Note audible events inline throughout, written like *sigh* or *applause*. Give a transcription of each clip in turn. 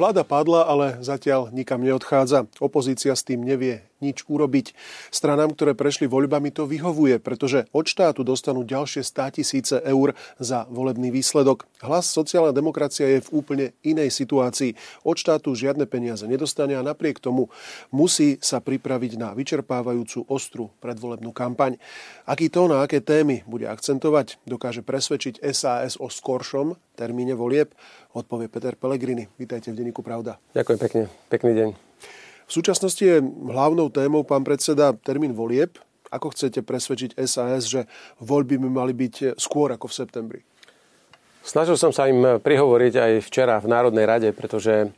Vláda padla, ale zatiaľ nikam neodchádza. Opozícia s tým nevie nič urobiť. Stranám, ktoré prešli voľbami, to vyhovuje, pretože od štátu dostanú ďalšie 100 tisíce eur za volebný výsledok. Hlas sociálna demokracia je v úplne inej situácii. Od štátu žiadne peniaze nedostane a napriek tomu musí sa pripraviť na vyčerpávajúcu ostru predvolebnú kampaň. Aký to na aké témy bude akcentovať, dokáže presvedčiť SAS o skoršom termíne volieb, odpovie Peter Pellegrini. Vítajte v denníku Pravda. Ďakujem pekne. Pekný deň. V súčasnosti je hlavnou témou, pán predseda, termín volieb. Ako chcete presvedčiť SAS, že voľby by mali byť skôr ako v septembri? Snažil som sa im prihovoriť aj včera v Národnej rade, pretože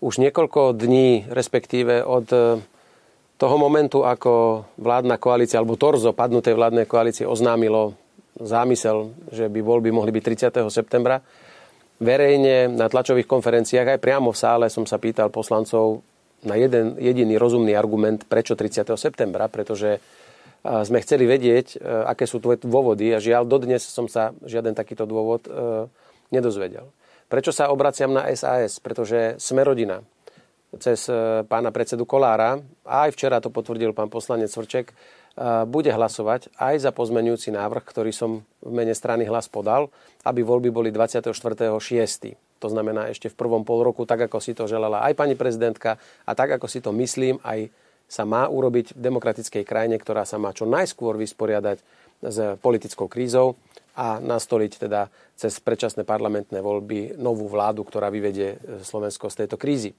už niekoľko dní, respektíve od toho momentu, ako vládna koalícia, alebo torzo padnutej vládnej koalície oznámilo zámysel, že by voľby mohli byť 30. septembra, verejne na tlačových konferenciách, aj priamo v sále som sa pýtal poslancov, na jeden jediný rozumný argument, prečo 30. septembra, pretože sme chceli vedieť, e, aké sú tvoje dôvody a žiaľ, dodnes som sa žiaden takýto dôvod e, nedozvedel. Prečo sa obraciam na SAS? Pretože sme rodina. Cez e, pána predsedu Kolára, a aj včera to potvrdil pán poslanec Svrček, bude hlasovať aj za pozmenujúci návrh, ktorý som v mene strany hlas podal, aby voľby boli 24.6 to znamená ešte v prvom pol roku, tak ako si to želala aj pani prezidentka a tak ako si to myslím, aj sa má urobiť v demokratickej krajine, ktorá sa má čo najskôr vysporiadať s politickou krízou a nastoliť teda cez predčasné parlamentné voľby novú vládu, ktorá vyvedie Slovensko z tejto krízy.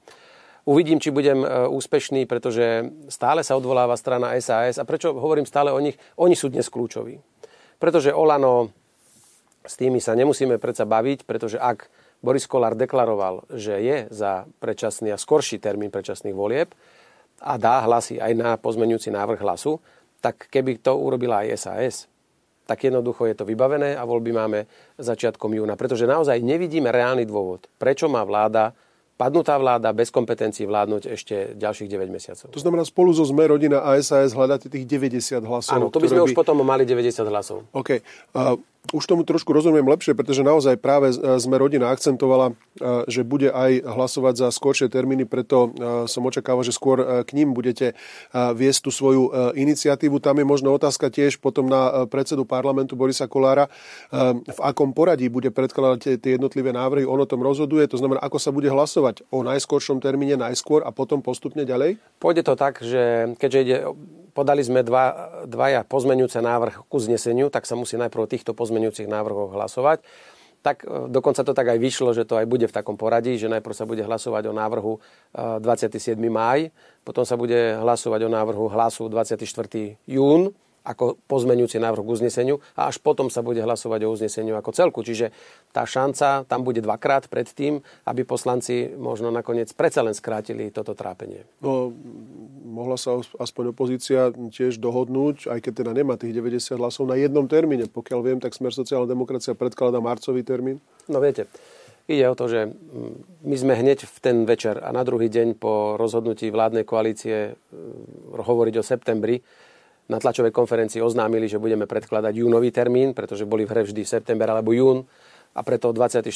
Uvidím, či budem e, úspešný, pretože stále sa odvoláva strana SAS. A prečo hovorím stále o nich? Oni sú dnes kľúčoví. Pretože Olano, s tými sa nemusíme predsa baviť, pretože ak Boris Kolár deklaroval, že je za predčasný a skorší termín predčasných volieb a dá hlasy aj na pozmenujúci návrh hlasu, tak keby to urobila aj SAS, tak jednoducho je to vybavené a voľby máme začiatkom júna. Pretože naozaj nevidíme reálny dôvod, prečo má vláda padnutá vláda bez kompetencií vládnuť ešte ďalších 9 mesiacov. To znamená, spolu so ZME rodina a SAS hľadáte tých 90 hlasov. Áno, to by sme by... už potom mali 90 hlasov. OK. Uh, už tomu trošku rozumiem lepšie, pretože naozaj práve sme rodina akcentovala, že bude aj hlasovať za skôršie termíny, preto som očakával, že skôr k ním budete viesť tú svoju iniciatívu. Tam je možno otázka tiež potom na predsedu parlamentu Borisa Kolára, v akom poradí bude predkladať tie jednotlivé návrhy, on o tom rozhoduje, to znamená, ako sa bude hlasovať o najskôršom termíne najskôr a potom postupne ďalej? Pôjde to tak, že keďže ide podali sme dva, dvaja pozmenujúce návrh ku zneseniu, tak sa musí najprv týchto pozmenujúcich návrhoch hlasovať. Tak e, dokonca to tak aj vyšlo, že to aj bude v takom poradí, že najprv sa bude hlasovať o návrhu 27. E, máj, potom sa bude hlasovať o návrhu hlasu 24. jún, ako pozmenujúci návrh k uzneseniu a až potom sa bude hlasovať o uzneseniu ako celku. Čiže tá šanca tam bude dvakrát predtým, aby poslanci možno nakoniec predsa len skrátili toto trápenie. No, mohla sa aspoň opozícia tiež dohodnúť, aj keď teda nemá tých 90 hlasov na jednom termíne. Pokiaľ viem, tak Smer sociálna demokracia predkladá marcový termín. No viete, Ide o to, že my sme hneď v ten večer a na druhý deň po rozhodnutí vládnej koalície hovoriť o septembri na tlačovej konferencii oznámili, že budeme predkladať júnový termín, pretože boli v hre vždy september alebo jún a preto 24.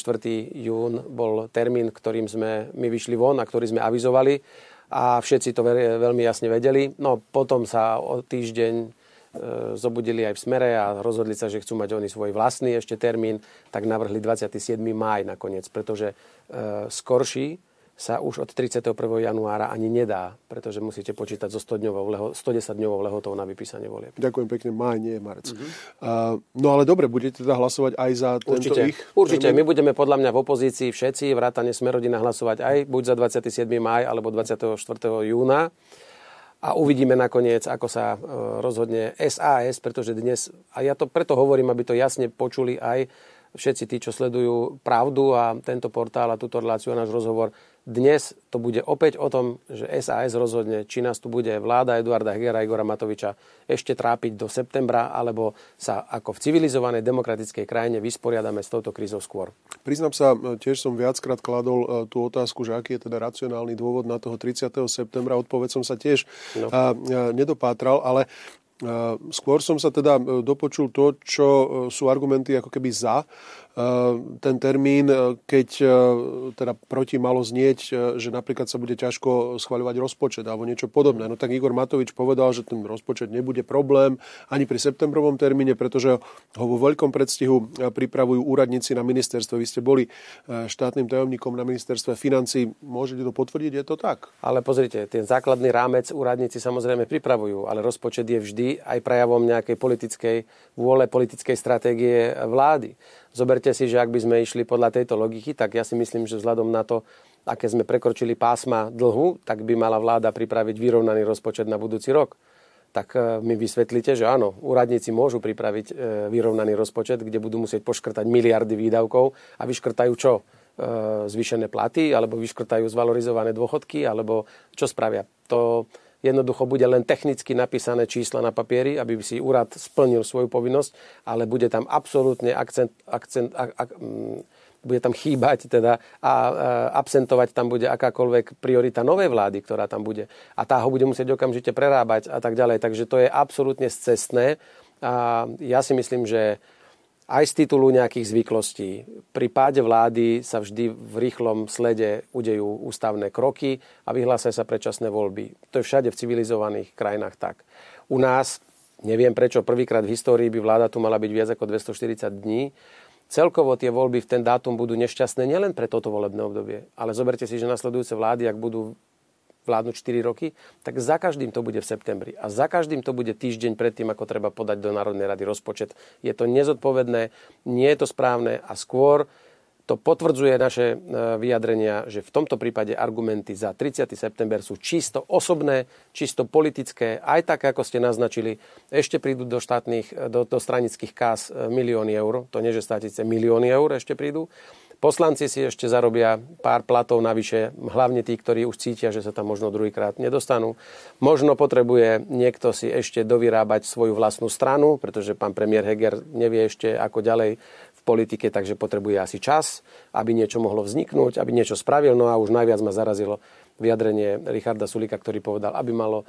jún bol termín, ktorým sme my vyšli von a ktorý sme avizovali a všetci to veľmi jasne vedeli. No potom sa o týždeň e, zobudili aj v smere a rozhodli sa, že chcú mať oni svoj vlastný ešte termín, tak navrhli 27. máj nakoniec, pretože e, skorší sa už od 31. januára ani nedá, pretože musíte počítať so 100-dňovou, leho, 110-dňovou lehotou na vypísanie volieb. Ďakujem pekne, maj, nie marec. Uh-huh. Uh, no ale dobre, budete teda hlasovať aj za tento Určite. ich? Určite, my budeme podľa mňa v opozícii všetci, vrátane Smerodina hlasovať aj buď za 27. maj alebo 24. júna a uvidíme nakoniec, ako sa e, rozhodne SAS, pretože dnes, a ja to preto hovorím, aby to jasne počuli aj všetci tí, čo sledujú pravdu a tento portál a túto reláciu a náš rozhovor, dnes to bude opäť o tom, že SAS rozhodne, či nás tu bude vláda Eduarda Hegera a Igora Matoviča ešte trápiť do septembra, alebo sa ako v civilizovanej demokratickej krajine vysporiadame s touto krízou skôr. Priznám sa, tiež som viackrát kladol e, tú otázku, že aký je teda racionálny dôvod na toho 30. septembra. Odpoveď som sa tiež no. nedopátral, ale Skôr som sa teda dopočul to, čo sú argumenty ako keby za ten termín, keď teda proti malo znieť, že napríklad sa bude ťažko schvaľovať rozpočet alebo niečo podobné. No tak Igor Matovič povedal, že ten rozpočet nebude problém ani pri septembrovom termíne, pretože ho vo veľkom predstihu pripravujú úradníci na ministerstve. Vy ste boli štátnym tajomníkom na ministerstve financí. Môžete to potvrdiť, je to tak? Ale pozrite, ten základný rámec úradníci samozrejme pripravujú, ale rozpočet je vždy aj prejavom nejakej politickej vôle, politickej stratégie vlády. Zoberte si, že ak by sme išli podľa tejto logiky, tak ja si myslím, že vzhľadom na to, aké sme prekročili pásma dlhu, tak by mala vláda pripraviť vyrovnaný rozpočet na budúci rok. Tak e, mi vysvetlíte, že áno, úradníci môžu pripraviť e, vyrovnaný rozpočet, kde budú musieť poškrtať miliardy výdavkov a vyškrtajú čo? E, zvýšené platy, alebo vyškrtajú zvalorizované dôchodky, alebo čo spravia? To, Jednoducho bude len technicky napísané čísla na papieri, aby si úrad splnil svoju povinnosť, ale bude tam absolútne akcent, akcent, ak, ak, mm, bude tam chýbať teda a absentovať tam bude akákoľvek priorita novej vlády, ktorá tam bude. A tá ho bude musieť okamžite prerábať a tak ďalej. Takže to je absolútne scestné. A ja si myslím, že aj z titulu nejakých zvyklostí. Pri páde vlády sa vždy v rýchlom slede udejú ústavné kroky a vyhlásia sa predčasné voľby. To je všade v civilizovaných krajinách tak. U nás, neviem prečo, prvýkrát v histórii by vláda tu mala byť viac ako 240 dní. Celkovo tie voľby v ten dátum budú nešťastné nielen pre toto volebné obdobie, ale zoberte si, že nasledujúce vlády, ak budú vládnuť 4 roky, tak za každým to bude v septembri. A za každým to bude týždeň predtým, ako treba podať do Národnej rady rozpočet. Je to nezodpovedné, nie je to správne a skôr to potvrdzuje naše e, vyjadrenia, že v tomto prípade argumenty za 30. september sú čisto osobné, čisto politické, aj tak, ako ste naznačili. Ešte prídu do štátnych, do, do stranických kás e, milióny eur, to nie, že státice, milióny eur ešte prídu. Poslanci si ešte zarobia pár platov navyše, hlavne tí, ktorí už cítia, že sa tam možno druhýkrát nedostanú. Možno potrebuje niekto si ešte dovyrábať svoju vlastnú stranu, pretože pán premiér Heger nevie ešte ako ďalej v politike, takže potrebuje asi čas, aby niečo mohlo vzniknúť, aby niečo spravil. No a už najviac ma zarazilo vyjadrenie Richarda Sulika, ktorý povedal, aby malo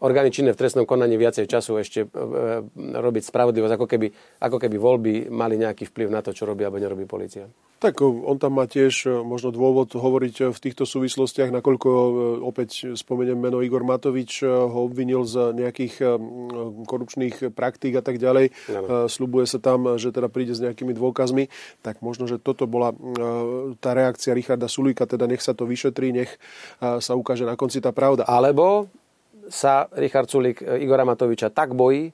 orgány činné v trestnom konaní viacej času ešte e, e, robiť spravodlivosť, ako keby, ako keby voľby mali nejaký vplyv na to, čo robí alebo nerobí policia. Tak on tam má tiež e, možno dôvod hovoriť e, v týchto súvislostiach, nakoľko e, opäť spomeniem meno Igor Matovič, ho obvinil z nejakých korupčných praktík a tak ďalej. Ano. Sľubuje sa tam, že teda príde s nejakými dôkazmi. Tak možno, že toto bola tá reakcia Richarda Sulíka, teda nech sa to vyšetrí, nech sa ukáže na konci tá pravda. Alebo sa Richard Sulík Igora Matoviča tak bojí,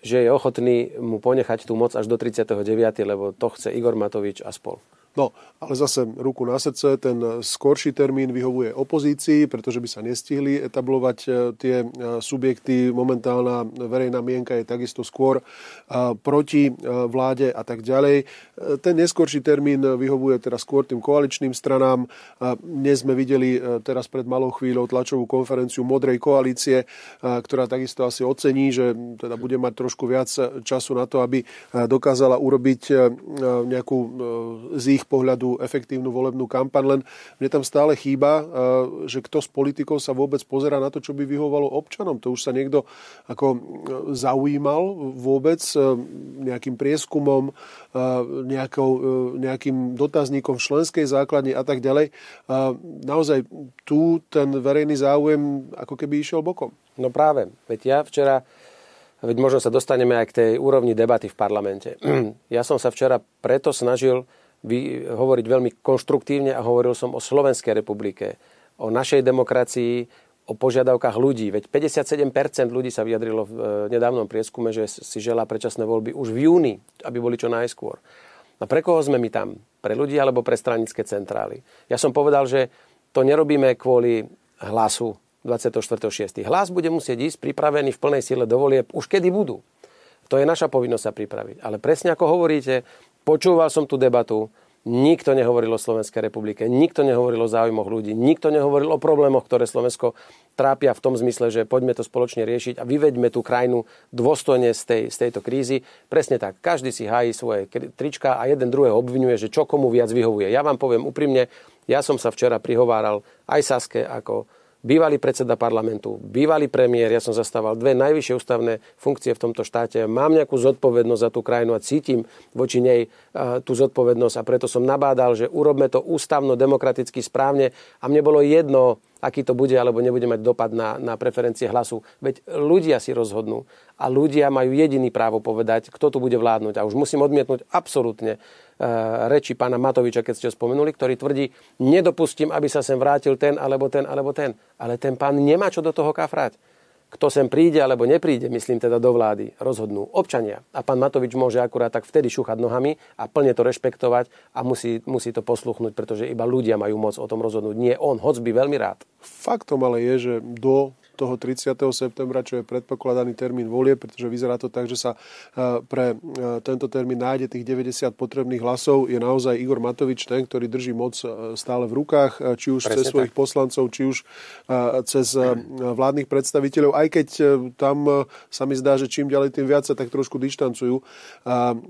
že je ochotný mu ponechať tú moc až do 39., lebo to chce Igor Matovič a spol. No, ale zase ruku na srdce, ten skorší termín vyhovuje opozícii, pretože by sa nestihli etablovať e, tie e, subjekty. Momentálna verejná mienka je takisto skôr e, proti vláde a tak ďalej. Ten neskorší termín vyhovuje teda skôr tým koaličným stranám. Dnes sme videli teraz pred malou chvíľou tlačovú konferenciu Modrej koalície, ktorá takisto asi ocení, že teda bude mať trošku viac času na to, aby dokázala urobiť nejakú z ich pohľadu efektívnu volebnú kampaň, len mne tam stále chýba, že kto z politikov sa vôbec pozera na to, čo by vyhovalo občanom. To už sa niekto ako zaujímal vôbec nejakým prieskumom, nejakou, nejakým dotazníkom v členskej základni a tak ďalej. Naozaj tu ten verejný záujem ako keby išiel bokom. No práve, veď ja včera Veď možno sa dostaneme aj k tej úrovni debaty v parlamente. *clears throat* Ja som sa včera preto snažil vy, hovoriť veľmi konštruktívne a hovoril som o Slovenskej republike, o našej demokracii, o požiadavkách ľudí. Veď 57% ľudí sa vyjadrilo v e, nedávnom prieskume, že si želá predčasné voľby už v júni, aby boli čo najskôr. A pre koho sme my tam? Pre ľudí alebo pre stranické centrály? Ja som povedal, že to nerobíme kvôli hlasu 24.6. Hlas bude musieť ísť pripravený v plnej sile do volieb už kedy budú. To je naša povinnosť sa pripraviť. Ale presne ako hovoríte, Počúval som tú debatu, nikto nehovoril o Slovenskej republike, nikto nehovoril o záujmoch ľudí, nikto nehovoril o problémoch, ktoré Slovensko trápia v tom zmysle, že poďme to spoločne riešiť a vyveďme tú krajinu dôstojne z, tej, z tejto krízy. Presne tak, každý si hájí svoje trička a jeden druhého obvinuje, že čo komu viac vyhovuje. Ja vám poviem úprimne, ja som sa včera prihováral aj Saske ako bývalý predseda parlamentu, bývalý premiér, ja som zastával dve najvyššie ústavné funkcie v tomto štáte, mám nejakú zodpovednosť za tú krajinu a cítim voči nej tú zodpovednosť a preto som nabádal, že urobme to ústavno, demokraticky správne a mne bolo jedno, aký to bude alebo nebude mať dopad na, na preferencie hlasu. Veď ľudia si rozhodnú a ľudia majú jediný právo povedať, kto tu bude vládnuť. A už musím odmietnúť absolútne reči pána Matoviča, keď ste ho spomenuli, ktorý tvrdí, nedopustím, aby sa sem vrátil ten alebo ten alebo ten. Ale ten pán nemá čo do toho kafrať kto sem príde alebo nepríde, myslím teda do vlády, rozhodnú občania. A pán Matovič môže akurát tak vtedy šúchať nohami a plne to rešpektovať a musí, musí to posluchnúť, pretože iba ľudia majú moc o tom rozhodnúť. Nie on, hoc by veľmi rád. Faktom ale je, že do toho 30. septembra, čo je predpokladaný termín volie, pretože vyzerá to tak, že sa e, pre e, tento termín nájde tých 90 potrebných hlasov, je naozaj Igor Matovič ten, ktorý drží moc e, stále v rukách, či už Presne cez svojich tak. poslancov, či už cez vládnych predstaviteľov, aj keď tam sa mi zdá, že čím ďalej, tým viac sa tak trošku dištancujú.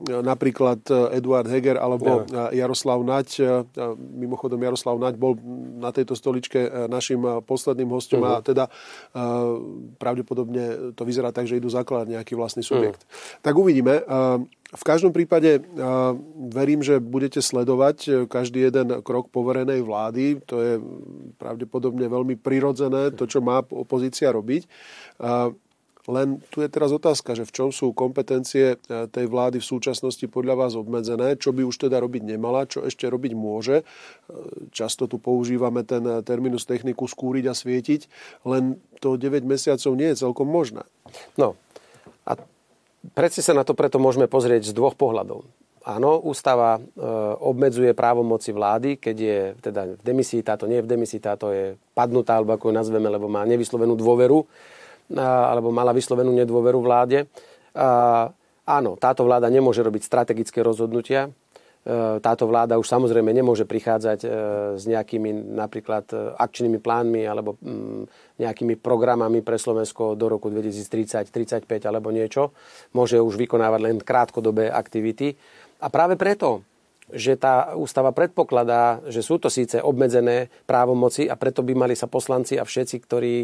Napríklad Eduard Heger alebo ja. Jaroslav Naď. Mimochodom, Jaroslav Naď bol na tejto stoličke našim posledným hostom uh-huh. a mhm. teda pravdepodobne to vyzerá tak, že idú zakladať nejaký vlastný subjekt. Mm. Tak uvidíme. V každom prípade verím, že budete sledovať e, každý jeden krok poverenej vlády. To je pravdepodobne veľmi prirodzené, to, čo má opozícia robiť. Len tu je teraz otázka, že v čom sú kompetencie e, tej vlády v súčasnosti podľa vás obmedzené, čo by už teda robiť nemala, čo ešte robiť môže. E, často tu používame ten terminus techniku skúriť a svietiť, len to 9 mesiacov nie je celkom možné. No a predsi sa na to preto môžeme pozrieť z dvoch pohľadov. Áno, ústava e, obmedzuje právomoci vlády, keď je teda v demisii, táto nie je v demisii, táto je padnutá, alebo ako ju nazveme, lebo má nevyslovenú dôveru alebo mala vyslovenú nedôveru vláde. Áno, táto vláda nemôže robiť strategické rozhodnutia. E, táto vláda už samozrejme nemôže prichádzať e, s nejakými napríklad e, akčnými plánmi alebo mm, nejakými programami pre Slovensko do roku 2030, 35 alebo niečo. Môže už vykonávať len krátkodobé aktivity. A práve preto že tá ústava predpokladá, že sú to síce obmedzené právomoci a preto by mali sa poslanci a všetci, ktorí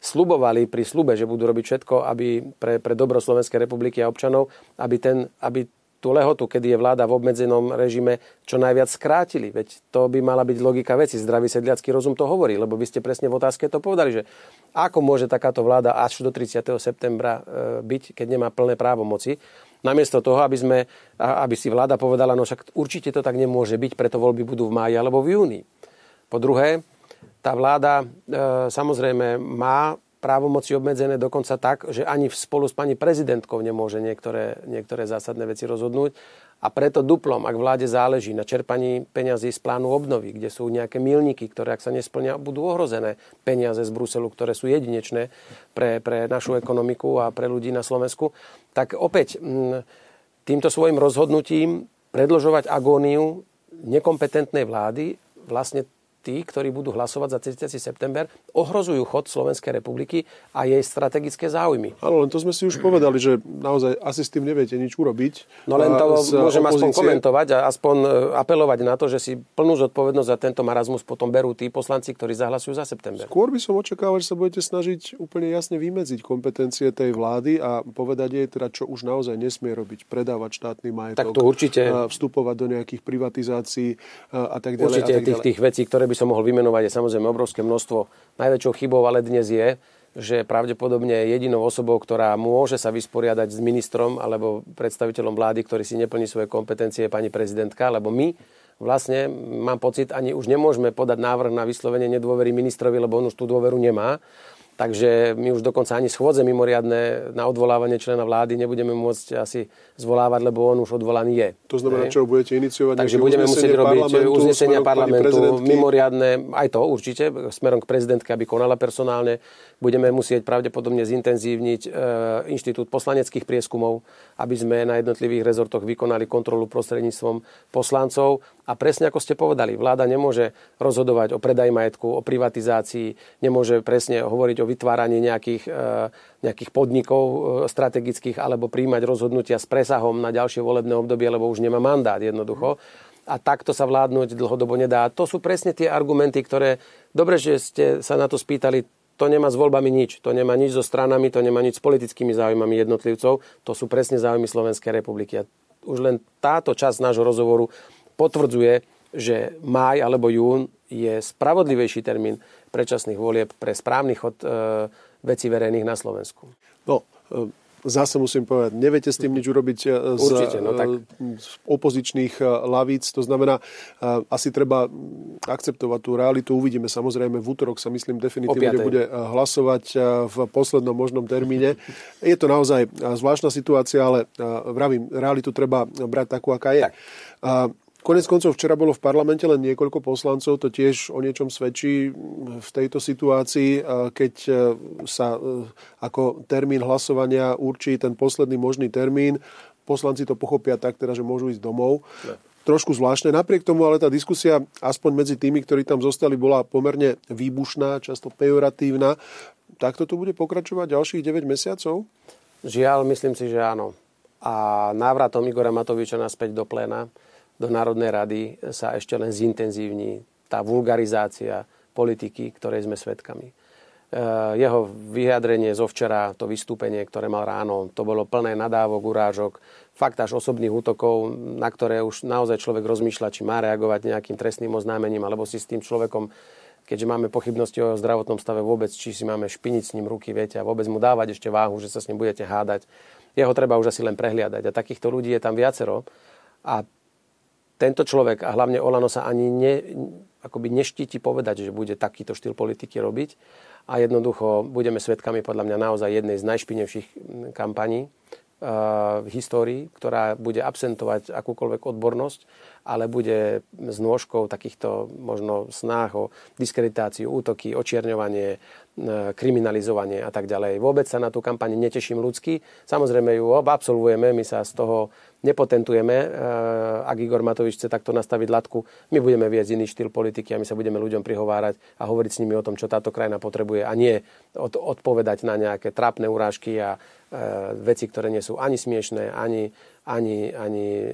slubovali pri slube, že budú robiť všetko aby pre, pre dobro Slovenskej republiky a občanov, aby, ten, aby tú lehotu, kedy je vláda v obmedzenom režime, čo najviac skrátili. Veď to by mala byť logika veci. Zdravý sedliacký rozum to hovorí, lebo vy ste presne v otázke to povedali, že ako môže takáto vláda až do 30. septembra e, byť, keď nemá plné právomoci. Namiesto toho, aby, sme, aby si vláda povedala, no však určite to tak nemôže byť, preto voľby budú v máji alebo v júni. Po druhé, tá vláda e, samozrejme má právomoci obmedzené dokonca tak, že ani spolu s pani prezidentkou nemôže niektoré, niektoré zásadné veci rozhodnúť. A preto duplom, ak vláde záleží na čerpaní peňazí z plánu obnovy, kde sú nejaké milníky, ktoré ak sa nesplnia, budú ohrozené peniaze z Bruselu, ktoré sú jedinečné pre, pre našu ekonomiku a pre ľudí na Slovensku, tak opäť týmto svojim rozhodnutím predložovať agóniu nekompetentnej vlády vlastne tí, ktorí budú hlasovať za 30. september, ohrozujú chod Slovenskej republiky a jej strategické záujmy. Áno, len to sme si už povedali, že naozaj asi s tým neviete nič urobiť. No len to môžem opozície. aspoň komentovať a aspoň e, apelovať na to, že si plnú zodpovednosť za tento marazmus potom berú tí poslanci, ktorí zahlasujú za september. Skôr by som očakával, že sa budete snažiť úplne jasne vymedziť kompetencie tej vlády a povedať jej teda, čo už naozaj nesmie robiť. Predávať štátny majetok. Tak to určite. Vstupovať do nejakých privatizácií a tak ďalej. Určite a tak ďalej. tých, tých vecí, ktoré by som mohol vymenovať, je samozrejme obrovské množstvo. Najväčšou chybou ale dnes je, že pravdepodobne jedinou osobou, ktorá môže sa vysporiadať s ministrom alebo predstaviteľom vlády, ktorý si neplní svoje kompetencie, je pani prezidentka, lebo my vlastne, mám pocit, ani už nemôžeme podať návrh na vyslovenie nedôvery ministrovi, lebo on už tú dôveru nemá. Takže my už dokonca ani schôdze mimoriadne na odvolávanie člena vlády nebudeme môcť asi zvolávať, lebo on už odvolaný je. To znamená, čo budete iniciovať? Takže budeme musieť robiť uznesenia parlamentu mimoriadne, aj to určite, smerom k prezidentke, aby konala personálne. Budeme musieť pravdepodobne zintenzívniť e, inštitút poslaneckých prieskumov, aby sme na jednotlivých rezortoch vykonali kontrolu prostredníctvom poslancov a presne ako ste povedali, vláda nemôže rozhodovať o predaj majetku, o privatizácii, nemôže presne hovoriť o vytváraní nejakých, e, nejakých podnikov e, strategických alebo príjmať rozhodnutia s presahom na ďalšie volebné obdobie, lebo už nemá mandát jednoducho. a takto sa vládnuť dlhodobo nedá. A to sú presne tie argumenty, ktoré, dobre, že ste sa na to spýtali, to nemá s voľbami nič. To nemá nič so stranami, to nemá nič s politickými záujmami jednotlivcov. To sú presne záujmy Slovenskej republiky. A už len táto časť nášho rozhovoru potvrdzuje, že máj alebo jún je spravodlivejší termín predčasných volieb pre správny chod e, veci verejných na Slovensku. No, e, zase musím povedať, neviete s tým nič urobiť e, z, Určite, no tak... z opozičných e, lavíc. To znamená, asi treba akceptovať tú realitu. Uvidíme samozrejme v útorok sa myslím definitívne bude hlasovať v poslednom možnom termíne. Je to naozaj zvláštna situácia, ale vravím, realitu treba brať takú, aká je. Tak. Konec koncov včera bolo v parlamente len niekoľko poslancov, to tiež o niečom svedčí v tejto situácii, keď e, sa e, ako termín hlasovania určí ten posledný možný termín. Poslanci to pochopia tak, teda, že môžu ísť domov. Ne. Trošku zvláštne. Napriek tomu ale tá diskusia, aspoň medzi tými, ktorí tam zostali, bola pomerne výbušná, často pejoratívna. Takto to bude pokračovať ďalších 9 mesiacov? Žiaľ, myslím si, že áno. A návratom Igora Matoviča naspäť do pléna do Národnej rady sa ešte len zintenzívni tá vulgarizácia politiky, ktorej sme svedkami. E, jeho vyjadrenie zo včera, to vystúpenie, ktoré mal ráno, to bolo plné nadávok, urážok, fakt až osobných útokov, na ktoré už naozaj človek rozmýšľa, či má reagovať nejakým trestným oznámením, alebo si s tým človekom, keďže máme pochybnosti o zdravotnom stave vôbec, či si máme špiniť s ním ruky, viete, a vôbec mu dávať ešte váhu, že sa s ním budete hádať. Jeho treba už asi len prehliadať. A takýchto ľudí je tam viacero. A tento človek a hlavne Olano sa ani ne, akoby neštíti povedať, že bude takýto štýl politiky robiť. A jednoducho budeme svedkami podľa mňa naozaj jednej z najšpinevších kampaní v histórii, ktorá bude absentovať akúkoľvek odbornosť, ale bude s nôžkou takýchto možno snách o diskreditáciu, útoky, očierňovanie, kriminalizovanie a tak ďalej. Vôbec sa na tú kampaň neteším ľudsky. Samozrejme ju absolvujeme, my sa z toho nepotentujeme. Eh, ak Igor Matovič chce takto nastaviť latku, my budeme viesť iný štýl politiky a my sa budeme ľuďom prihovárať a hovoriť s nimi o tom, čo táto krajina potrebuje a nie od, odpovedať na nejaké trápne urážky a e, veci, ktoré nie sú ani smiešné, ani, ani, ani e,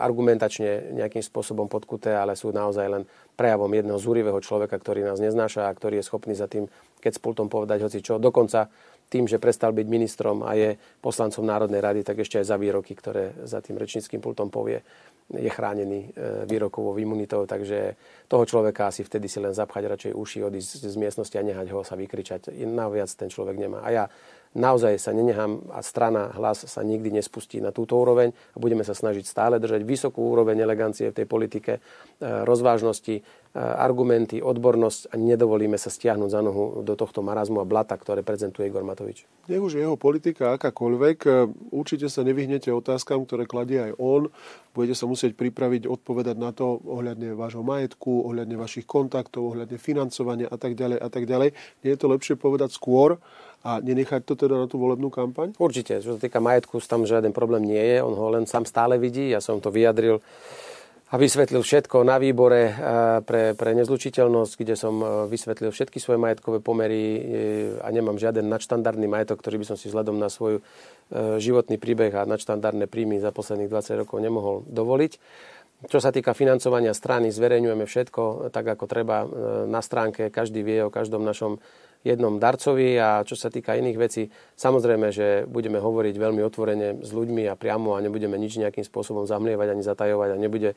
argumentačne nejakým spôsobom podkuté, ale sú naozaj len prejavom jedného zúrivého človeka, ktorý nás neznáša a ktorý je schopný za tým, keď s pultom povedať hoci čo. Dokonca tým, že prestal byť ministrom a je poslancom Národnej rady, tak ešte aj za výroky, ktoré za tým rečníckým pultom povie, je chránený e, výrokovou imunitou, takže toho človeka asi vtedy si len zapchať radšej uši, odísť z miestnosti a nehať ho sa vykričať. Naviac ten človek nemá. A ja naozaj sa nenechám a strana hlas sa nikdy nespustí na túto úroveň a budeme sa snažiť stále držať vysokú úroveň elegancie v tej politike, e, rozvážnosti, argumenty, odbornosť a nedovolíme sa stiahnuť za nohu do tohto marazmu a blata, ktoré prezentuje Igor Matovič. Nech už jeho politika akákoľvek, e, určite sa nevyhnete otázkam, ktoré kladie aj on. Budete sa musieť pripraviť odpovedať na to ohľadne vášho majetku, ohľadne vašich kontaktov, ohľadne financovania a tak ďalej a tak ďalej. Nie je to lepšie povedať skôr, a nenechať to teda na tú volebnú kampaň? Určite. Čo sa týka majetku, tam žiaden problém nie je. On ho len sám stále vidí. Ja som to vyjadril a vysvetlil všetko na výbore eh, pre, pre nezlučiteľnosť, kde som eh, vysvetlil všetky svoje majetkové pomery eh, a nemám žiaden nadštandardný majetok, ktorý by som si vzhľadom na svoj životný príbeh a nadštandardné príjmy za posledných 20 rokov nemohol dovoliť. Čo sa týka financovania strany, zverejňujeme všetko tak, ako treba na stránke. Každý vie o každom našom jednom darcovi a čo sa týka iných vecí, samozrejme, že budeme hovoriť veľmi otvorene s ľuďmi a priamo a nebudeme nič nejakým spôsobom zamlievať ani zatajovať a nebude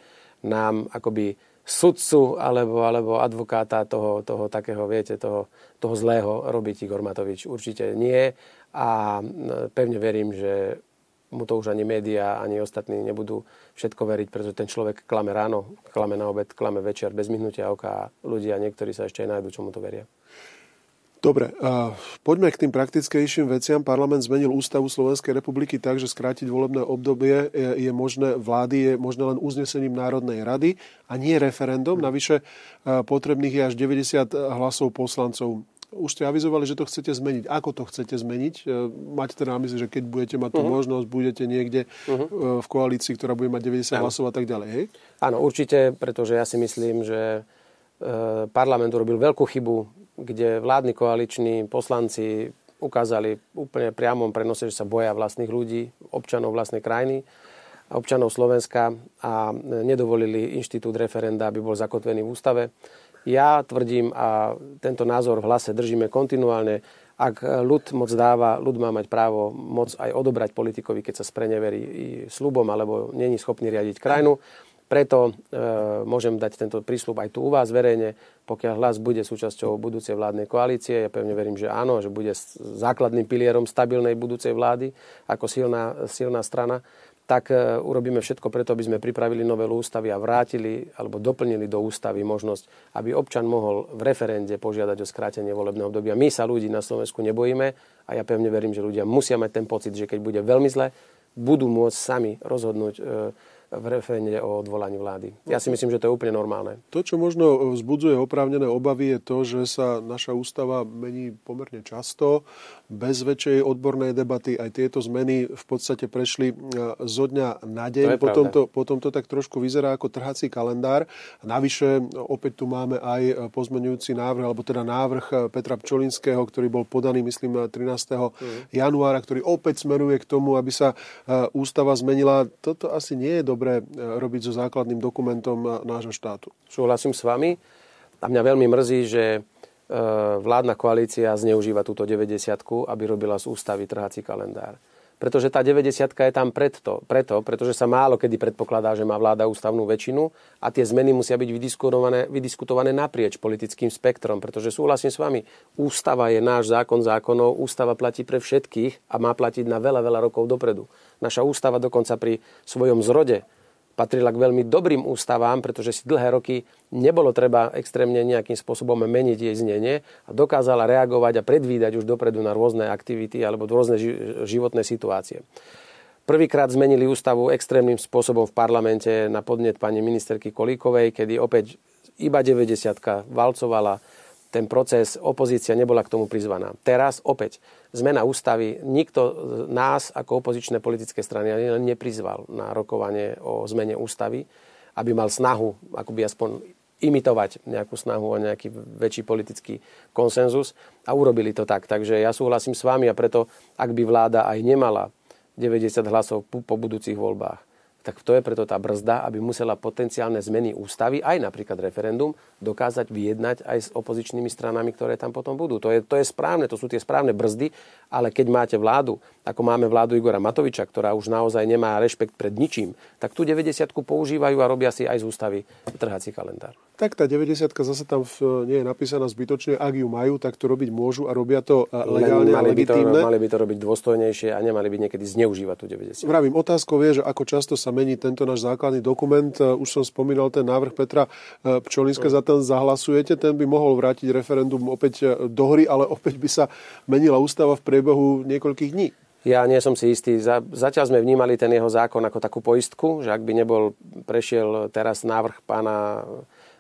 nám akoby sudcu alebo, alebo advokáta toho, toho takého, viete, toho, toho zlého robiť Igor Matovič. Určite nie a pevne verím, že mu to už ani médiá, ani ostatní nebudú všetko veriť, pretože ten človek klame ráno, klame na obed, klame večer, bez myhnutia oka a ľudia, niektorí sa ešte aj nájdu, čo mu to veria. Dobre, poďme k tým praktickejším veciam. Parlament zmenil ústavu Slovenskej republiky tak, že skrátiť volebné obdobie je, je možné vlády, je možné len uznesením Národnej rady a nie referendum. Navyše potrebných je až 90 hlasov poslancov. Už ste avizovali, že to chcete zmeniť. Ako to chcete zmeniť? E, máte teda na mysli, že keď budete mať tú uh-huh. možnosť, budete niekde uh-huh. v koalícii, ktorá bude mať 90 ano. hlasov a tak ďalej, hej? Áno, určite, pretože ja si myslím, že parlament urobil veľkú chybu kde vládni koaliční poslanci ukázali úplne priamom prenose, že sa boja vlastných ľudí, občanov vlastnej krajiny občanov Slovenska a nedovolili inštitút referenda, aby bol zakotvený v ústave. Ja tvrdím, a tento názor v hlase držíme kontinuálne, ak ľud moc dáva, ľud má mať právo moc aj odobrať politikovi, keď sa spreneverí slubom alebo není schopný riadiť krajinu. Preto e, môžem dať tento prísľub aj tu u vás verejne, pokiaľ hlas bude súčasťou budúcej vládnej koalície. Ja pevne verím, že áno, že bude základným pilierom stabilnej budúcej vlády ako silná, silná strana tak e, urobíme všetko preto, aby sme pripravili novelu ústavy a vrátili alebo doplnili do ústavy možnosť, aby občan mohol v referende požiadať o skrátenie volebného obdobia. My sa ľudí na Slovensku nebojíme a ja pevne verím, že ľudia musia mať ten pocit, že keď bude veľmi zle, budú môcť sami rozhodnúť e, v referende o odvolaní vlády. Ja si myslím, že to je úplne normálne. To, čo možno vzbudzuje oprávnené obavy, je to, že sa naša ústava mení pomerne často, bez väčšej odbornej debaty. Aj tieto zmeny v podstate prešli e, zo dňa na deň. To potom, to, potom to tak trošku vyzerá ako trhací kalendár. Navyše opäť tu máme aj pozmenujúci návrh, alebo teda návrh Petra Pčolinského, ktorý bol podaný, myslím, 13. Mm. januára, ktorý opäť smeruje k tomu, aby sa e, ústava zmenila. Toto asi nie je dobré dobre e, robiť so základným dokumentom e, nášho štátu. Súhlasím s vami. A mňa veľmi mrzí, že e, vládna koalícia zneužíva túto 90 aby robila z ústavy trhací kalendár. Pretože tá 90 je tam preto, preto, pretože sa málo kedy predpokladá, že má vláda ústavnú väčšinu a tie zmeny musia byť vydiskutované, vydiskutované naprieč politickým spektrom, pretože súhlasím s vami, ústava je náš zákon zákonov, ústava platí pre všetkých a má platiť na veľa, veľa rokov dopredu. Naša ústava dokonca pri svojom zrode patrila k veľmi dobrým ústavám, pretože si dlhé roky nebolo treba extrémne nejakým spôsobom meniť jej znenie a dokázala reagovať a predvídať už dopredu na rôzne aktivity alebo rôzne životné situácie. Prvýkrát zmenili ústavu extrémnym spôsobom v parlamente na podnet pani ministerky Kolíkovej, kedy opäť iba 90 valcovala ten proces, opozícia nebola k tomu prizvaná. Teraz opäť zmena ústavy, nikto nás ako opozičné politické strany neprizval na rokovanie o zmene ústavy, aby mal snahu akoby aspoň imitovať nejakú snahu o nejaký väčší politický konsenzus a urobili to tak. Takže ja súhlasím s vami a preto, ak by vláda aj nemala 90 hlasov po budúcich voľbách, tak to je preto tá brzda, aby musela potenciálne zmeny ústavy, aj napríklad referendum, dokázať vyjednať aj s opozičnými stranami, ktoré tam potom budú. To je, to je správne, to sú tie správne brzdy, ale keď máte vládu, ako máme vládu Igora Matoviča, ktorá už naozaj nemá rešpekt pred ničím, tak tú 90 používajú a robia si aj z ústavy trhací kalendár. Tak tá 90 zase tam nie je napísaná zbytočne. Ak ju majú, tak to robiť môžu a robia to e, legálne mali a legitímne. By to, mali by to robiť dôstojnejšie a nemali by niekedy zneužívať tú 90. Vravím, otázkou je, že ako často sa mení tento náš základný dokument. E, už som spomínal ten návrh Petra e, Pčolinska, za ten zahlasujete. Ten by mohol vrátiť referendum opäť do hry, ale opäť by sa menila ústava v priebehu niekoľkých dní. Ja nie som si istý. Zatiaľ sme vnímali ten jeho zákon ako takú poistku, že ak by nebol prešiel teraz návrh pána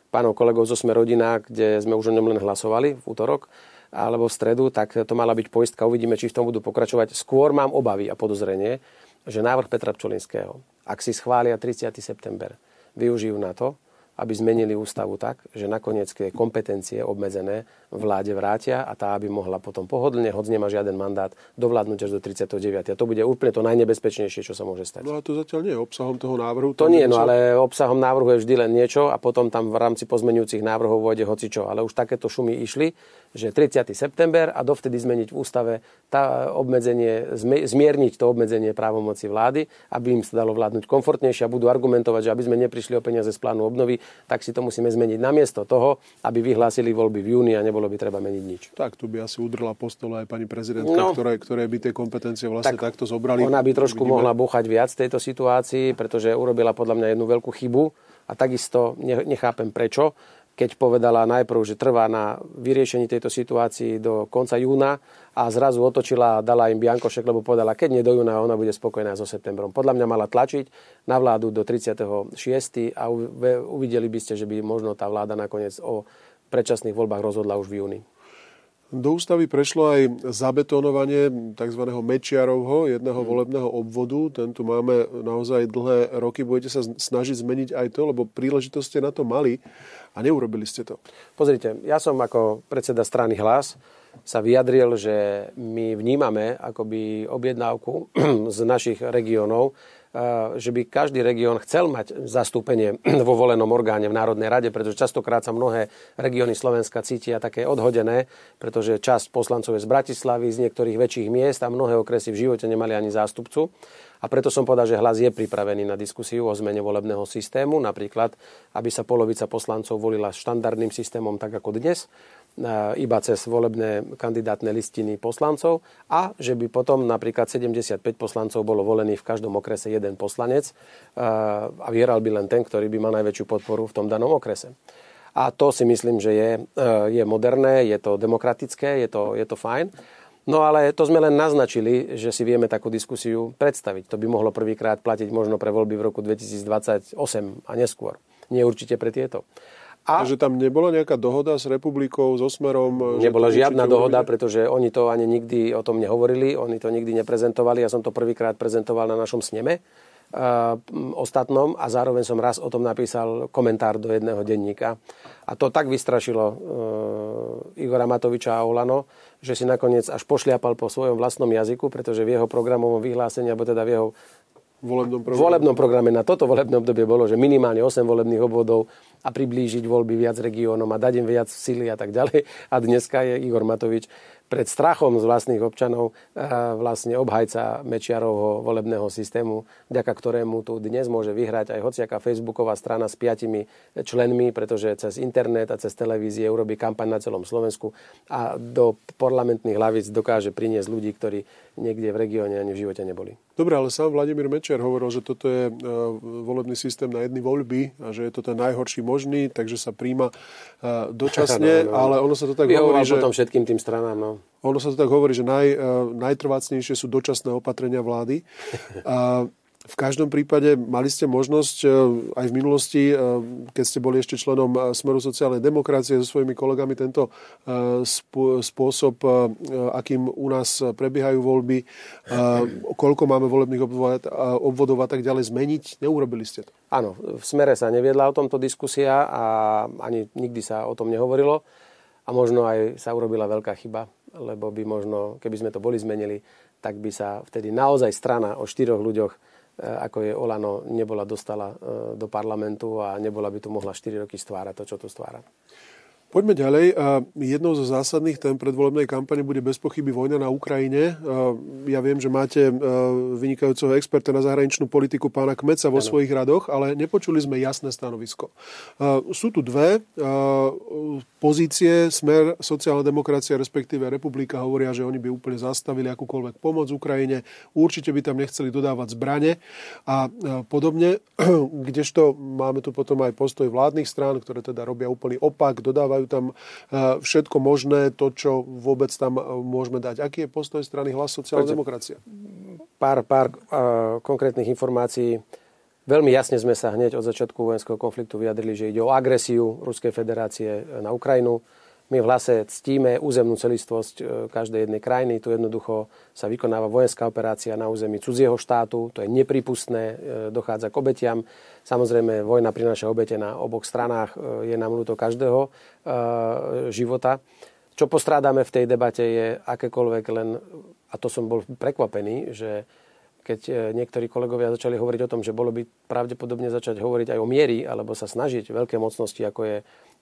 pánov kolegov zo Sme rodina, kde sme už o ňom len hlasovali v útorok alebo v stredu, tak to mala byť poistka. Uvidíme, či v tom budú pokračovať. Skôr mám obavy a podozrenie, že návrh Petra Pčolinského, ak si schvália 30. september, využijú na to, aby zmenili ústavu tak, že nakoniec tie kompetencie obmedzené vláde vrátia a tá by mohla potom pohodlne, hoď nemá žiaden mandát, dovládnuť až do 39. A to bude úplne to najnebezpečnejšie, čo sa môže stať. No a to zatiaľ nie je obsahom toho návrhu. To nie, no ale obsahom návrhu je vždy len niečo a potom tam v rámci pozmenujúcich návrhov vôjde hocičo. Ale už takéto šumy išli, že 30. september a dovtedy zmeniť v ústave tá obmedzenie, zmierniť to obmedzenie právomoci vlády, aby im sa dalo vládnuť komfortnejšie a budú argumentovať, že aby sme neprišli o peniaze z plánu obnovy, tak si to musíme zmeniť namiesto toho, aby vyhlásili voľby v júni a nebolo by treba meniť nič. Tak, tu by asi udrla po stole aj pani prezidentka, no, ktoré, ktoré by tie kompetencie vlastne tak takto zobrali. Ona by trošku Vidíme. mohla búchať viac v tejto situácii, pretože urobila podľa mňa jednu veľkú chybu a takisto nechápem prečo keď povedala najprv, že trvá na vyriešení tejto situácii do konca júna a zrazu otočila a dala im Biankošek, lebo povedala, keď nie do júna, ona bude spokojná so septembrom. Podľa mňa mala tlačiť na vládu do 36. a uvideli by ste, že by možno tá vláda nakoniec o predčasných voľbách rozhodla už v júni. Do ústavy prešlo aj zabetonovanie tzv. Mečiarovho, jedného hmm. volebného obvodu. Ten tu máme naozaj dlhé roky. Budete sa snažiť zmeniť aj to, lebo príležitosť ste na to mali a neurobili ste to. Pozrite, ja som ako predseda strany Hlas sa vyjadril, že my vnímame akoby objednávku *clears throat* z našich regiónov že by každý región chcel mať zastúpenie *clears throat* vo volenom orgáne v Národnej rade, pretože častokrát sa mnohé regióny Slovenska cítia také odhodené, pretože časť poslancov je z Bratislavy, z niektorých väčších miest a mnohé okresy v živote nemali ani zástupcu. A preto som povedal, že hlas je pripravený na diskusiu o zmene volebného systému, napríklad, aby sa polovica poslancov volila štandardným systémom, tak ako dnes, iba cez volebné kandidátne listiny poslancov a že by potom napríklad 75 poslancov bolo volených v každom okrese jeden poslanec a vyhral by len ten, ktorý by mal najväčšiu podporu v tom danom okrese. A to si myslím, že je, je moderné, je to demokratické, je to, je to fajn. No ale to sme len naznačili, že si vieme takú diskusiu predstaviť. To by mohlo prvýkrát platiť možno pre voľby v roku 2028 a neskôr. Nie určite pre tieto. A že tam nebola nejaká dohoda s republikou, so Smerom? Nebola žiadna dohoda, urobili? pretože oni to ani nikdy o tom nehovorili, oni to nikdy neprezentovali. Ja som to prvýkrát prezentoval na našom sneme uh, ostatnom a zároveň som raz o tom napísal komentár do jedného denníka. A to tak vystrašilo uh, Igora Matoviča a Olano, že si nakoniec až pošliapal po svojom vlastnom jazyku, pretože v jeho programovom vyhlásení, alebo teda v jeho volebnom programe. volebnom programe na toto volebné obdobie bolo, že minimálne 8 volebných obvodov a priblížiť voľby viac regiónom a dať im viac síly a tak ďalej. A dneska je Igor Matovič pred strachom z vlastných občanov vlastne obhajca Mečiarovho volebného systému, vďaka ktorému tu dnes môže vyhrať aj hociaká facebooková strana s piatimi členmi, pretože cez internet a cez televízie urobí kampaň na celom Slovensku a do parlamentných hlavíc dokáže priniesť ľudí, ktorí niekde v regióne ani v živote neboli. Dobre, ale sám Vladimír Mečiar hovoril, že toto je e, volebný systém na jedny voľby a že je to ten najhorší možný, takže sa príjma e, dočasne, *laughs* no, no. ale ono sa to tak hovorí, že... potom všetkým tým stranám, no. Ono sa to tak hovorí, že naj, e, najtrvácnejšie sú dočasné opatrenia vlády. A v každom prípade mali ste možnosť e, aj v minulosti, e, keď ste boli ešte členom Smeru sociálnej demokracie so svojimi kolegami, tento spôsob, akým u nás prebiehajú voľby, koľko máme volebných obvodov a tak ďalej zmeniť, neurobili ste to? Áno, v Smere sa neviedla o tomto diskusia a ani nikdy sa o tom nehovorilo a možno aj sa urobila veľká chyba, lebo by možno, keby sme to boli zmenili, tak by sa vtedy naozaj strana o štyroch ľuďoch E, ako je Olano, nebola dostala e, do parlamentu a nebola by tu mohla 4 roky stvárať to, čo tu stvára. Poďme ďalej. Jednou zo zásadných tém predvolebnej kampane bude bez pochyby vojna na Ukrajine. Ja viem, že máte vynikajúceho experta na zahraničnú politiku pána Kmeca vo svojich radoch, ale nepočuli sme jasné stanovisko. Sú tu dve pozície. Smer, sociálna demokracia, respektíve republika hovoria, že oni by úplne zastavili akúkoľvek pomoc Ukrajine. Určite by tam nechceli dodávať zbrane a podobne. *clears throat* Kdežto máme tu potom aj postoj vládnych strán, ktoré teda robia úplný opak, dodávajú dávajú tam eh, všetko možné, to, čo vôbec tam eh, môžeme dať. Aký je postoj strany hlas sociálna demokracia? Pár, pár uh, konkrétnych informácií. Veľmi jasne sme sa hneď od začiatku vojenského konfliktu vyjadrili, že ide o agresiu Ruskej federácie na Ukrajinu. My v hlase ctíme územnú celistvosť e, každej jednej krajiny. Tu jednoducho sa vykonáva vojenská operácia na území cudzieho štátu. To je nepripustné, e, dochádza k obetiam. Samozrejme, vojna prináša obete na oboch stranách. E, je nám ľúto každého života. Čo postrádame v tej debate je akékoľvek len, a to som bol prekvapený, že keď niektorí kolegovia začali hovoriť o tom, že bolo by pravdepodobne začať hovoriť aj o miery, alebo sa snažiť veľké mocnosti, ako je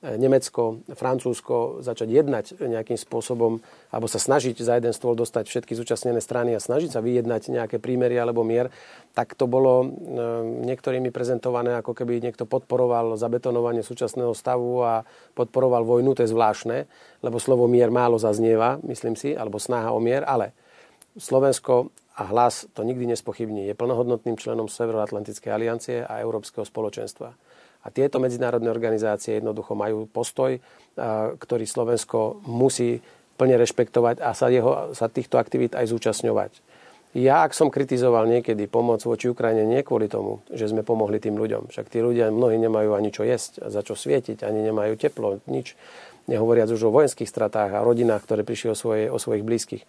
Nemecko, Francúzsko začať jednať nejakým spôsobom alebo sa snažiť za jeden stôl dostať všetky zúčastnené strany a snažiť sa vyjednať nejaké prímery alebo mier, tak to bolo e, niektorými prezentované, ako keby niekto podporoval zabetonovanie súčasného stavu a podporoval vojnu, to je zvláštne, lebo slovo mier málo zaznieva, myslím si, alebo snaha o mier, ale Slovensko a hlas to nikdy nespochybní. Je plnohodnotným členom Severoatlantickej aliancie a Európskeho spoločenstva. A tieto medzinárodné organizácie jednoducho majú postoj, ktorý Slovensko musí plne rešpektovať a sa, jeho, sa týchto aktivít aj zúčastňovať. Ja, ak som kritizoval niekedy pomoc voči Ukrajine, nie kvôli tomu, že sme pomohli tým ľuďom. Však tí ľudia mnohí nemajú ani čo jesť, za čo svietiť, ani nemajú teplo, nič. Nehovoriac už o vojenských stratách a rodinách, ktoré prišli o, svoje, o svojich blízkych.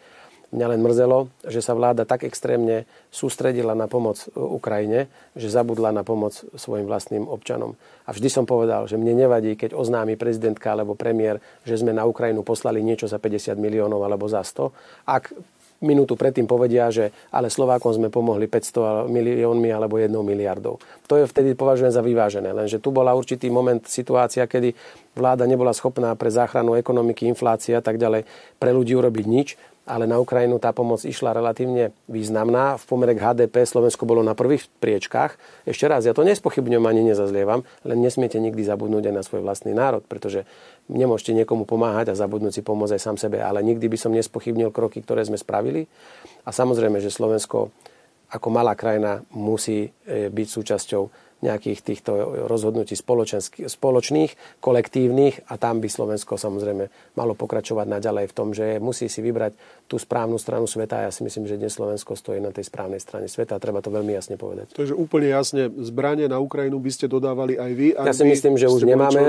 Mňa len mrzelo, že sa vláda tak extrémne sústredila na pomoc Ukrajine, že zabudla na pomoc svojim vlastným občanom. A vždy som povedal, že mne nevadí, keď oznámi prezidentka alebo premiér, že sme na Ukrajinu poslali niečo za 50 miliónov alebo za 100, ak minútu predtým povedia, že ale Slovákom sme pomohli 500 miliónmi alebo 1 miliardou. To je vtedy považujem za vyvážené. Lenže tu bola určitý moment, situácia, kedy vláda nebola schopná pre záchranu ekonomiky, inflácia a tak ďalej pre ľudí urobiť nič ale na Ukrajinu tá pomoc išla relatívne významná. V pomere k HDP Slovensko bolo na prvých priečkách. Ešte raz, ja to nespochybňujem ani nezazlievam, len nesmiete nikdy zabudnúť aj na svoj vlastný národ, pretože nemôžete niekomu pomáhať a zabudnúť si pomôcť aj sám sebe, ale nikdy by som nespochybnil kroky, ktoré sme spravili. A samozrejme, že Slovensko ako malá krajina musí e, byť súčasťou nejakých týchto rozhodnutí spoločných, kolektívnych a tam by Slovensko samozrejme malo pokračovať naďalej v tom, že musí si vybrať tú správnu stranu sveta a ja si myslím, že dnes Slovensko stojí na tej správnej strane sveta a treba to veľmi jasne povedať. Takže úplne jasne, zbranie na Ukrajinu by ste dodávali aj vy? Ja si myslím, že už nemáme.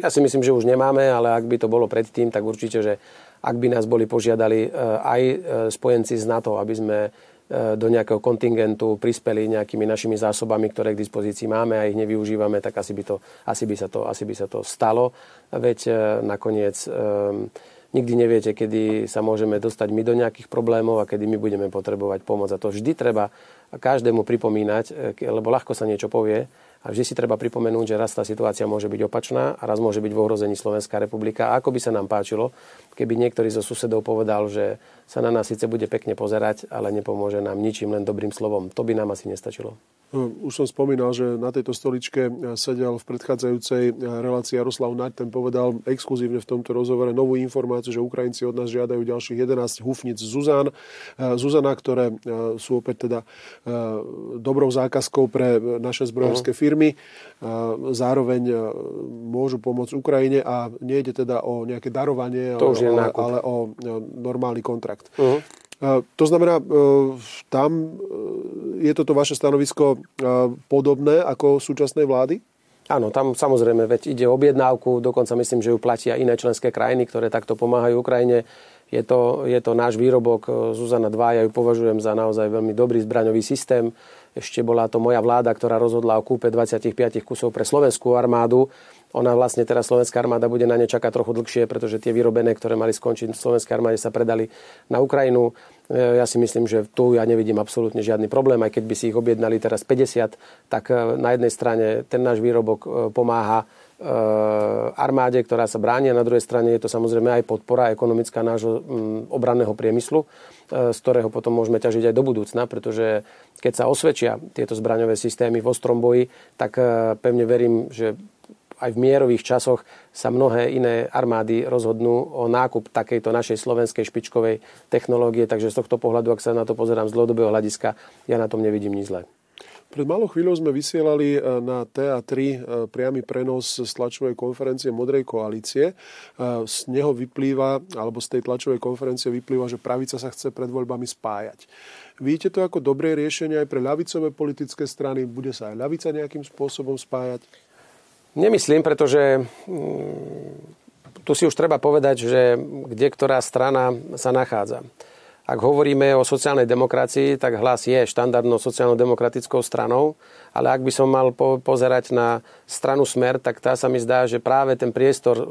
Ja si myslím, že už nemáme, ale ak by to bolo predtým, tak určite, že ak by nás boli požiadali eh, aj eh, spojenci z NATO, aby sme E, do nejakého kontingentu prispeli nejakými našimi zásobami, ktoré k dispozícii máme a ich nevyužívame, tak asi by, to, asi by, sa, to, asi by sa to stalo. Veď e, nakoniec um, nikdy neviete, kedy sa môžeme dostať my do nejakých problémov a kedy my budeme potrebovať pomoc. A to vždy treba každému pripomínať, lebo ľahko sa niečo povie, a vždy si treba pripomenúť, že raz tá situácia môže byť opačná a raz môže byť v ohrození Slovenská republika. A ako by sa nám páčilo, keby niektorý zo susedov povedal, že sa na nás síce bude pekne pozerať, ale nepomôže nám ničím, len dobrým slovom. To by nám asi nestačilo. No, už som spomínal, že na tejto stoličke e, sedel v predchádzajúcej e, relácii Jaroslav Naď, ten povedal exkluzívne v tomto rozhovore novú informáciu, že Ukrajinci od nás žiadajú ďalších 11 hufnic Zuzan. E, Zuzana, ktoré sú opäť teda dobrou zákazkou pre naše zbrojovské firmy. Zároveň môžu pomôcť Ukrajine a nejde teda o nejaké darovanie, ale, ale o normálny kontrakt. Uh-huh. To znamená, e, tam e, je toto vaše stanovisko e, podobné ako súčasnej vlády? Áno, tam samozrejme, veď ide o objednávku, dokonca myslím, že ju platia iné členské krajiny, ktoré takto pomáhajú Ukrajine. Je to, je to náš výrobok Zuzana 2, ja ju považujem za naozaj veľmi dobrý zbraňový systém. Ešte bola to moja vláda, ktorá rozhodla o kúpe 25 kusov pre slovenskú armádu ona vlastne teraz Slovenská armáda bude na ne čakať trochu dlhšie, pretože tie vyrobené, ktoré mali skončiť v Slovenskej armáde, sa predali na Ukrajinu. E, ja si myslím, že tu ja nevidím absolútne žiadny problém, aj keď by si ich objednali teraz 50, tak e, na jednej strane ten náš výrobok e, pomáha armáde, ktorá sa bráni a na druhej strane je to samozrejme aj podpora ekonomická nášho obranného priemyslu, z ktorého potom môžeme ťažiť aj do budúcna, pretože keď sa osvedčia tieto zbraňové systémy v ostrom boji, tak pevne verím, že aj v mierových časoch sa mnohé iné armády rozhodnú o nákup takejto našej slovenskej špičkovej technológie, takže z tohto pohľadu, ak sa na to pozerám z dlhodobého hľadiska, ja na tom nevidím nič zlé. Pred malou chvíľou sme vysielali e, na TA3 e, priamy prenos z tlačovej konferencie Modrej koalície. E, z neho vyplýva, alebo z tej tlačovej konferencie vyplýva, že pravica sa chce pred voľbami spájať. Vidíte to ako dobré riešenie aj pre ľavicové politické strany? Bude sa aj ľavica nejakým spôsobom spájať? Nemyslím, pretože mm, tu si už treba povedať, že kde ktorá strana sa nachádza. Ak hovoríme o sociálnej demokracii, tak hlas je štandardnou sociálno-demokratickou stranou, ale ak by som mal po- pozerať na stranu Smer, tak tá sa mi zdá, že práve ten priestor e,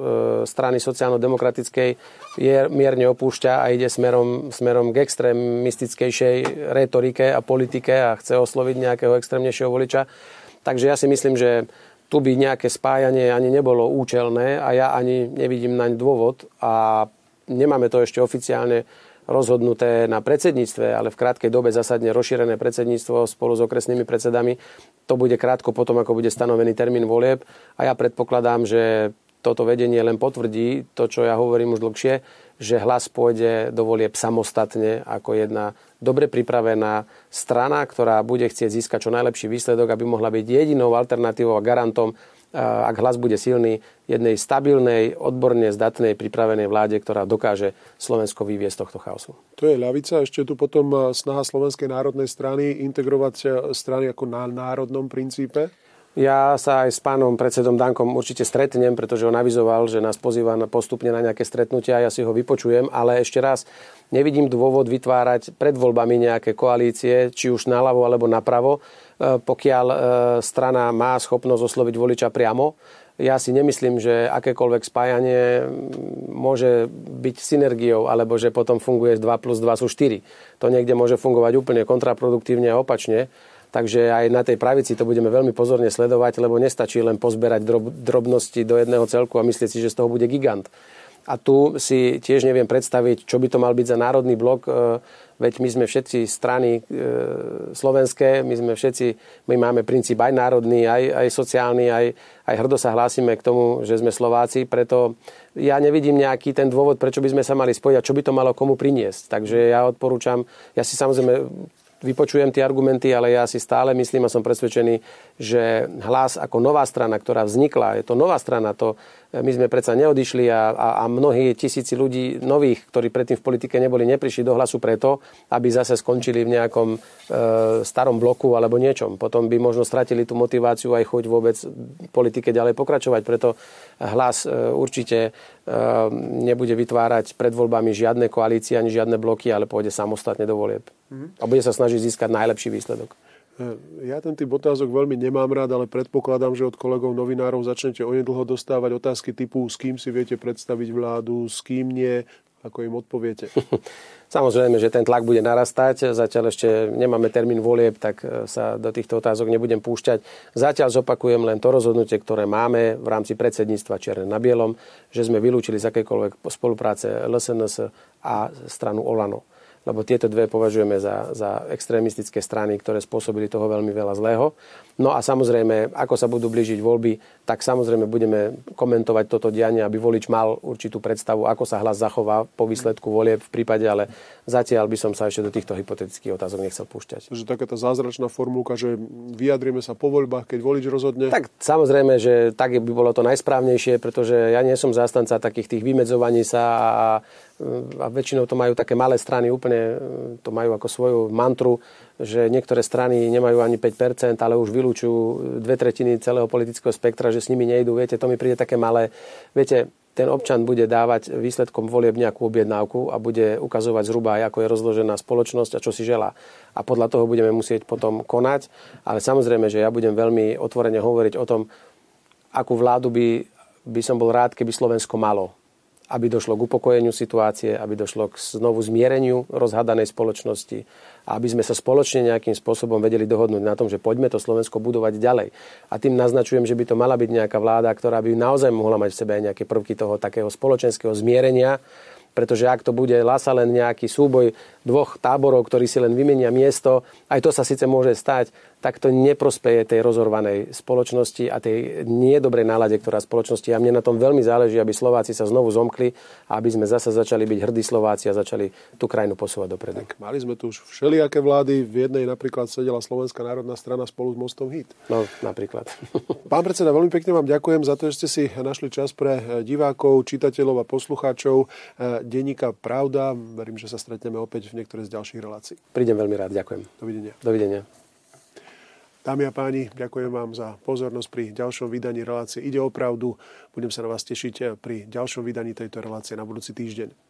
strany sociálno-demokratickej je, mierne opúšťa a ide smerom, smerom k extrémistickejšej retorike a politike a chce osloviť nejakého extrémnejšieho voliča. Takže ja si myslím, že tu by nejaké spájanie ani nebolo účelné a ja ani nevidím naň dôvod a nemáme to ešte oficiálne rozhodnuté na predsedníctve, ale v krátkej dobe zasadne rozšírené predsedníctvo spolu s okresnými predsedami. To bude krátko potom, ako bude stanovený termín volieb a ja predpokladám, že toto vedenie len potvrdí to, čo ja hovorím už dlhšie, že hlas pôjde do volieb samostatne ako jedna dobre pripravená strana, ktorá bude chcieť získať čo najlepší výsledok, aby mohla byť jedinou alternatívou a garantom, ak hlas bude silný, jednej stabilnej, odborne zdatnej, pripravenej vláde, ktorá dokáže Slovensko vyviesť z tohto chaosu. To je ľavica. Ešte tu potom snaha Slovenskej národnej strany integrovať e, strany ako na národnom princípe. Ja sa aj s pánom predsedom Dankom určite stretnem, pretože on avizoval, že nás pozýva postupne na nejaké stretnutia, ja si ho vypočujem, ale ešte raz, nevidím dôvod vytvárať pred voľbami nejaké koalície, či už naľavo alebo napravo. pokiaľ strana má schopnosť osloviť voliča priamo. Ja si nemyslím, že akékoľvek spájanie môže byť synergiou, alebo že potom funguje 2 plus 2 sú 4. To niekde môže fungovať úplne kontraproduktívne a opačne. Takže aj na tej pravici to budeme veľmi pozorne sledovať, lebo nestačí len pozberať drob, drobnosti do jedného celku a myslieť si, že z toho bude gigant. A tu si tiež neviem predstaviť, čo by to mal byť za národný blok, e, veď my sme všetci strany e, slovenské, my sme všetci, my máme princíp aj národný, aj, aj sociálny, aj, aj hrdo sa hlásime k tomu, že sme Slováci, preto ja nevidím nejaký ten dôvod, prečo by sme sa mali spojiť a čo by to malo komu priniesť. Takže ja odporúčam, ja si samozrejme vypočujem tie argumenty, ale ja si stále myslím a som presvedčený, že hlas ako nová strana, ktorá vznikla, je to nová strana, to e, my sme predsa neodišli a, a, a mnohí tisíci ľudí nových, ktorí predtým v politike neboli, neprišli do hlasu preto, aby zase skončili v nejakom e, starom bloku alebo niečom. Potom by možno stratili tú motiváciu aj chuť vôbec v politike ďalej pokračovať. Preto hlas e, určite e, nebude vytvárať pred voľbami žiadne koalície ani žiadne bloky, ale pôjde samostatne do volieb. A bude sa snažiť získať najlepší výsledok. E, ja ten typ otázok veľmi nemám rád, ale predpokladám, že od kolegov novinárov začnete onedlho dostávať otázky typu s kým si viete predstaviť vládu, s kým nie, ako im odpoviete. *laughs* Samozrejme, že ten tlak bude narastať. Zatiaľ ešte nemáme termín volieb, tak e, sa do týchto otázok nebudem púšťať. Zatiaľ zopakujem len to rozhodnutie, ktoré máme v rámci predsedníctva Černe na Bielom, že sme vylúčili z akékoľvek spolupráce LSNS a stranu Olano lebo tieto dve považujeme za, za extrémistické strany, ktoré spôsobili toho veľmi veľa zlého. No a samozrejme, ako sa budú blížiť voľby, tak samozrejme budeme komentovať toto dianie, aby volič mal určitú predstavu, ako sa hlas zachová po výsledku volieb v prípade, ale zatiaľ by som sa ešte do týchto hypotetických otázok nechcel púšťať. Takže taká tá zázračná formulka, že vyjadrime sa po voľbách, keď volič rozhodne. Tak samozrejme, že tak by bolo to najsprávnejšie, pretože ja nie som zástanca takých tých vymedzovaní sa a a väčšinou to majú také malé strany, úplne to majú ako svoju mantru, že niektoré strany nemajú ani 5%, ale už vylúčujú dve tretiny celého politického spektra, že s nimi nejdú. Viete, to mi príde také malé. Viete, ten občan bude dávať výsledkom volieb nejakú objednávku a bude ukazovať zhruba ako je rozložená spoločnosť a čo si želá. A podľa toho budeme musieť potom konať. Ale samozrejme, že ja budem veľmi otvorene hovoriť o tom, akú vládu by, by som bol rád, keby Slovensko malo aby došlo k upokojeniu situácie, aby došlo k znovu zmiereniu rozhadanej spoločnosti a aby sme sa spoločne nejakým spôsobom vedeli dohodnúť na tom, že poďme to Slovensko budovať ďalej. A tým naznačujem, že by to mala byť nejaká vláda, ktorá by naozaj mohla mať v sebe aj nejaké prvky toho takého spoločenského zmierenia, pretože ak to bude lasa len nejaký súboj dvoch táborov, ktorí si len vymenia miesto, aj to sa síce môže stať, tak to neprospeje tej rozorvanej spoločnosti a tej niedobrej nálade, ktorá spoločnosti. A mne na tom veľmi záleží, aby Slováci sa znovu zomkli a aby sme zase začali byť hrdí Slováci a začali tú krajinu posúvať dopredu. Tak, mali sme tu už všelijaké vlády. V jednej napríklad sedela Slovenská národná strana spolu s Mostom Hit. No, napríklad. *laughs* Pán predseda, veľmi pekne vám ďakujem za to, že ste si našli čas pre divákov, čitateľov a poslucháčov eh, denníka Pravda. Verím, že sa stretneme opäť v niektorej z ďalších relácií. Prídem veľmi rád, ďakujem. Dovidenia. Dovidenia. Dámy a páni, ďakujem vám za pozornosť pri ďalšom vydaní relácie Ide o pravdu. Budem sa na vás tešiť pri ďalšom vydaní tejto relácie na budúci týždeň.